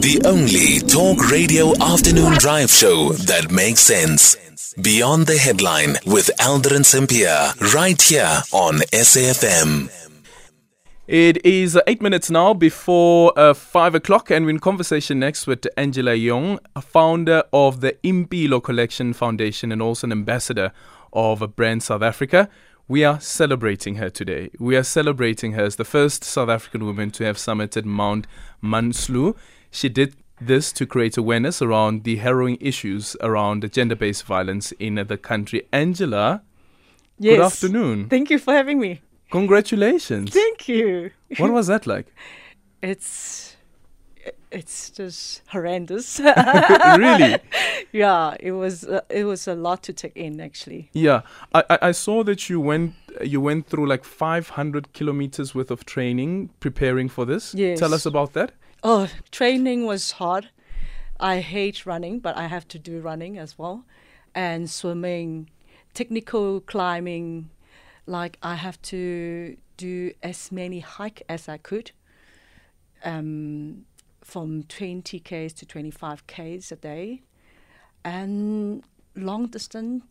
The only talk radio afternoon drive show that makes sense. Beyond the headline with Aldrin Sampear, right here on SAFM. It is eight minutes now before uh, five o'clock, and we're in conversation next with Angela Yeung, a founder of the Impilo Collection Foundation and also an ambassador of a Brand South Africa. We are celebrating her today. We are celebrating her as the first South African woman to have summited Mount Manaslu. She did this to create awareness around the harrowing issues around gender based violence in the country. Angela, Yes. good afternoon. Thank you for having me. Congratulations. Thank you. what was that like? It's it's just horrendous. really? yeah, it was uh, it was a lot to take in actually. Yeah, I, I I saw that you went you went through like 500 kilometers worth of training preparing for this. Yes. Tell us about that. Oh, training was hard. I hate running, but I have to do running as well, and swimming, technical climbing. Like I have to do as many hike as I could. Um, from 20 k's to 25 k's a day, and long distance,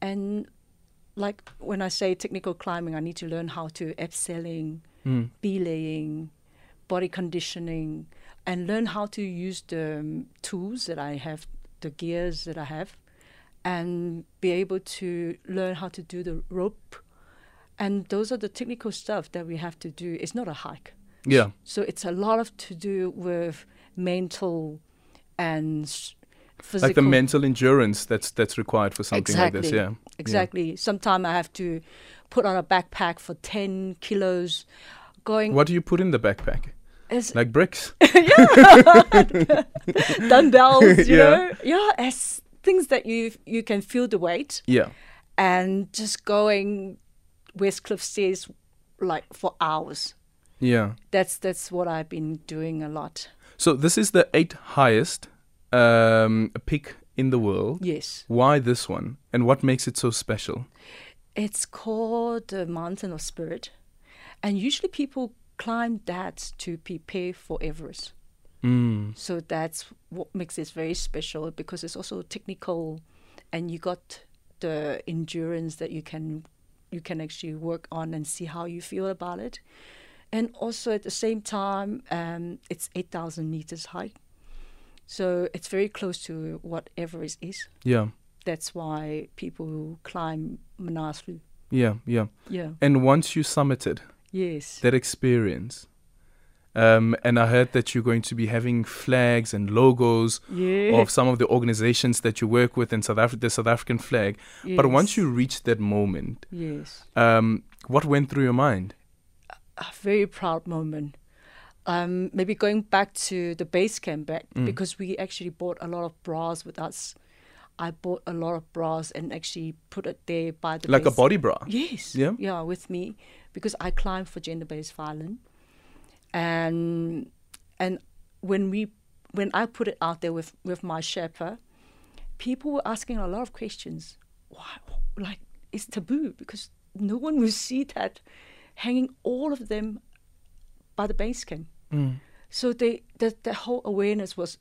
and like when I say technical climbing, I need to learn how to abseiling, Mm. belaying, body conditioning, and learn how to use the um, tools that I have, the gears that I have, and be able to learn how to do the rope. And those are the technical stuff that we have to do. It's not a hike. Yeah. So it's a lot of to do with mental and physical. Like the mental endurance that's that's required for something like this. Exactly. Yeah. Exactly. Sometimes I have to put on a backpack for 10 kilos going What do you put in the backpack? Like bricks? dumbbells, you Yeah. know? Yeah, as things that you you can feel the weight Yeah. and just going West Cliff stairs like for hours. Yeah. That's that's what I've been doing a lot. So this is the eighth highest um, peak in the world. Yes. Why this one? And what makes it so special? It's called the Mountain of Spirit. And usually people climb that to prepare for Everest. Mm. So that's what makes it very special because it's also technical and you got the endurance that you can you can actually work on and see how you feel about it. And also at the same time, um, it's 8,000 meters high. So it's very close to what Everest is. Yeah. That's why people climb Manaslu. Yeah. Yeah. Yeah. And once you summited, Yes. that experience. Um, and I heard that you're going to be having flags and logos Yeah. of some of the organizations that you work with in South Africa, the South African flag. But once you reached that moment, Yes. um, what went through your mind? a very proud moment. Um, maybe going back to the base camp back Mm. because we actually bought a lot of bras with us. I bought a lot of bras and actually put it there by the Like a body bra? Yes. Yeah? Yeah, with me because I climb for gender-based violence, and and when we when I put it out there with with my Sherpa, people were asking a lot of questions. Why, like, it's taboo because no one will see that hanging all of them by the base camp. Mm. So they the the whole awareness was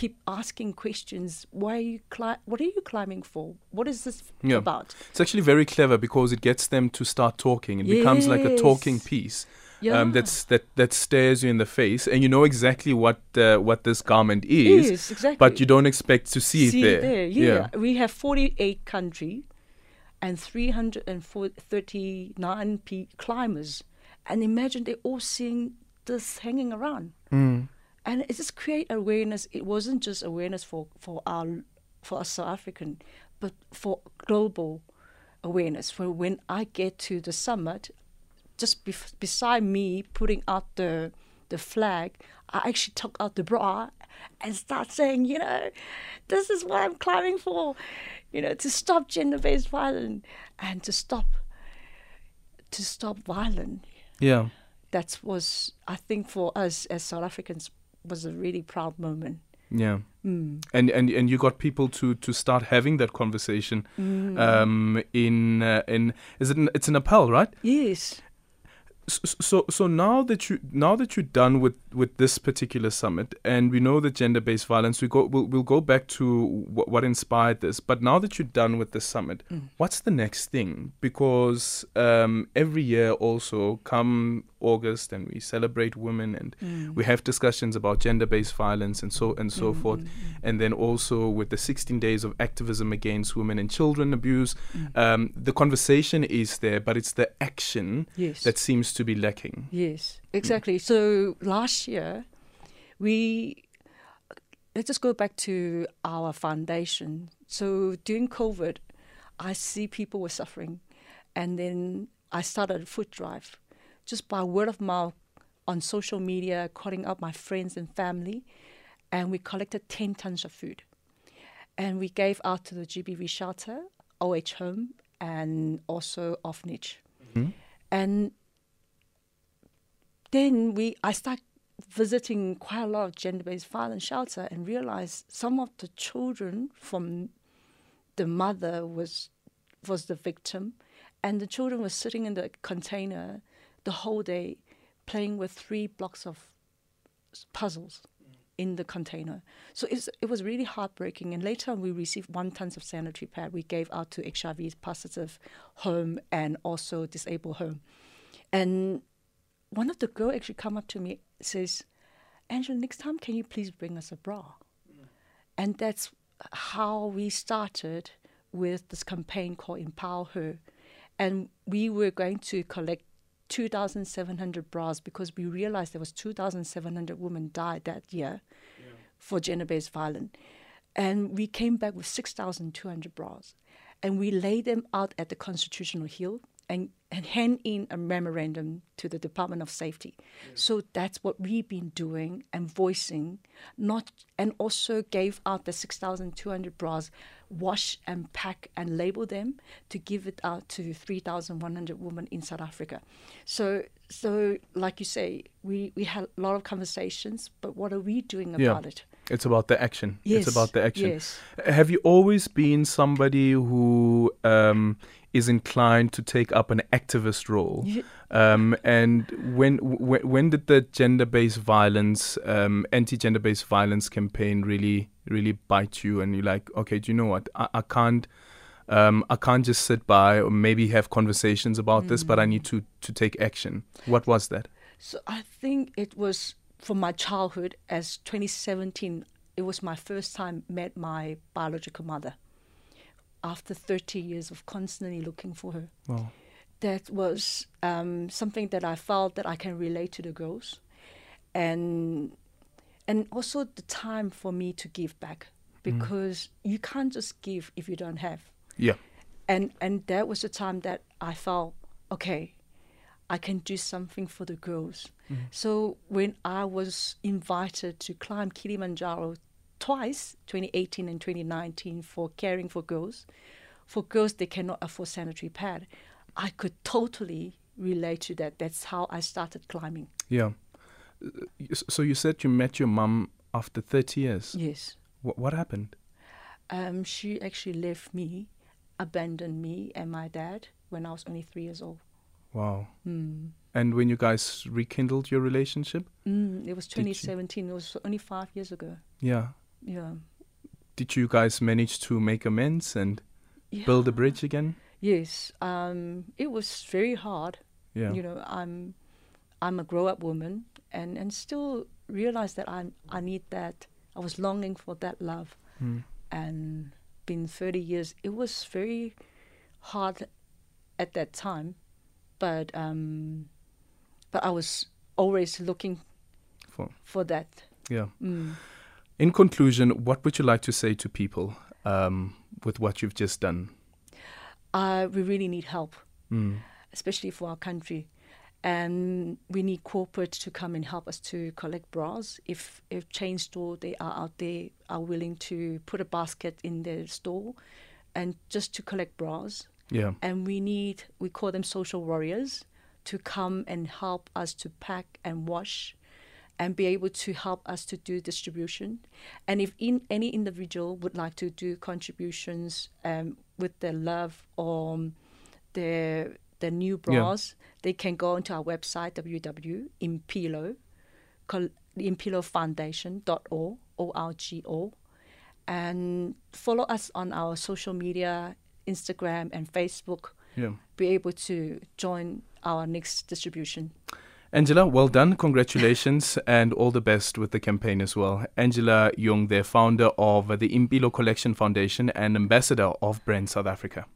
keep asking questions. Why are you cli- What are you climbing for? What is this Yeah. about? It's actually very clever because it gets them to start talking. It becomes like a talking piece. Yeah. Um, that's that that stares you in the face, and you know exactly what uh, what this garment is, Yes, exactly. but you don't expect to see, see it there. Yeah. we have 48 countries and 339 pe- climbers, and imagine they're all seeing this hanging around, Mm. And it just create awareness. It wasn't just awareness for for our for us South African, but for global awareness. For when I get to the summit, just bef- beside me putting out the the flag, I actually took out the bra and start saying, you know, this is what I'm climbing for, you know, to stop gender-based violence and to stop to stop violence. Yeah. That was, I think, for us as South Africans, was a really proud moment. Yeah. Mm. And and and you got people to to start having that conversation Mm. um in uh, in is it in, it's in Nepal, right? Yes. S- So, so now that you now that you're done with, with this particular summit, and we know that gender-based violence, we go we'll, we'll go back to what, what inspired this. But now that you're done with the summit, what's the next thing? Because um, every year, also come August, and we celebrate women, and mm. we have discussions about gender-based violence and so and so mm, forth. Mm, and then also with the 16 days of activism against women and children abuse, um, the conversation is there, but it's the action Yes. that seems to be lacking. Yes, exactly. So last year, we let's just go back to our foundation. So during COVID, I see people were suffering, and then I started a food drive, just by word of mouth on social media, calling up my friends and family, and we collected ten tons of food, and we gave out to the GBV shelter, OH home, and also orphanage, mm-hmm. and then we I started visiting quite a lot of gender-based violence shelter and realized some of the children from the mother was was the victim. And the children were sitting in the container the whole day playing with three blocks of puzzles mm. in the container. So it's, it was really heartbreaking. And later on, we received one tons of sanitary pad we gave out to HIV positive home and also disabled home. And one of the girl actually come up to me says, Angela, next time can you please bring us a bra? Mm. And that's how we started with this campaign called Empower Her. And we were going to collect 2,700 bras because we realized there was 2,700 women died that year for gender-based violence. And we came back with 6,200 bras. And we laid them out at the Constitutional Hill and, and hand in a memorandum to the Department of Safety. So that's what we've been doing and voicing, not and also gave out the 6,200 bras, wash and pack and label them to give it out to 3,100 women in South Africa. So, so like you say, we, we had a lot of conversations, but what are we doing Yeah. about it? It's about the action. Yes, It's about the action. yes. Have you always been somebody who um, is inclined to take up an activist role? Um, and when, when when did the gender-based violence, um, anti-gender-based violence campaign really really bite you? And you're like, okay, do you know what? I, I can't. Um, I can't just sit by or maybe have conversations about this, but I need to, to take action. What was that? So I think it was from my childhood as 2017 it was my first time met my biological mother after 30 years of constantly looking for her Wow. That was um, something that I felt that I can relate to the girls and and also the time for me to give back because you can't just give if you don't have Yeah. and and that was the time that I felt okay, I can do something for the girls. So when I was invited to climb Kilimanjaro twice, 2018 and 2019, for caring for girls, for girls they cannot afford sanitary pad, I could totally relate to that. That's how I started climbing. Yeah. So you said you met your mum after 30 years. Yes. What, what happened? Um, she actually left me, abandoned me and my dad when I was only three years old. Wow. Mm. And when you guys rekindled your relationship? Mm, it was 2017. It was only five years ago. Yeah. Yeah. Did you guys manage to make amends and yeah. build a bridge again? Yes. Um, it was very hard. Yeah. You know, I'm, I'm a grow-up woman, and and still realize that I I need that. I was longing for that love, Mm. and been 30 years. It was very hard at that time, but um, but I was always looking For, for that. yeah. Mm. In conclusion, what would you like to say to people um, with what you've just done? Uh, we really need help. Mm. especially for our country. And we need corporate to come and help us to collect bras. If if chain store they are out there are willing to put a basket in their store, and just to collect bras. Yeah. And we need we call them social warriors to come and help us to pack and wash, and be able to help us to do distribution. And if in, any individual would like to do contributions um, with their love or their the new bras, they can go onto our website www.impilo, col- impilofoundation.org, O-R-G-O, and follow us on our social media, Instagram and Facebook. Yeah. Be able to join our next distribution. Angela, well done. Congratulations and all the best with the campaign as well. Angela Yeung, the founder of the Impilo Collection Foundation and ambassador of Brand South Africa.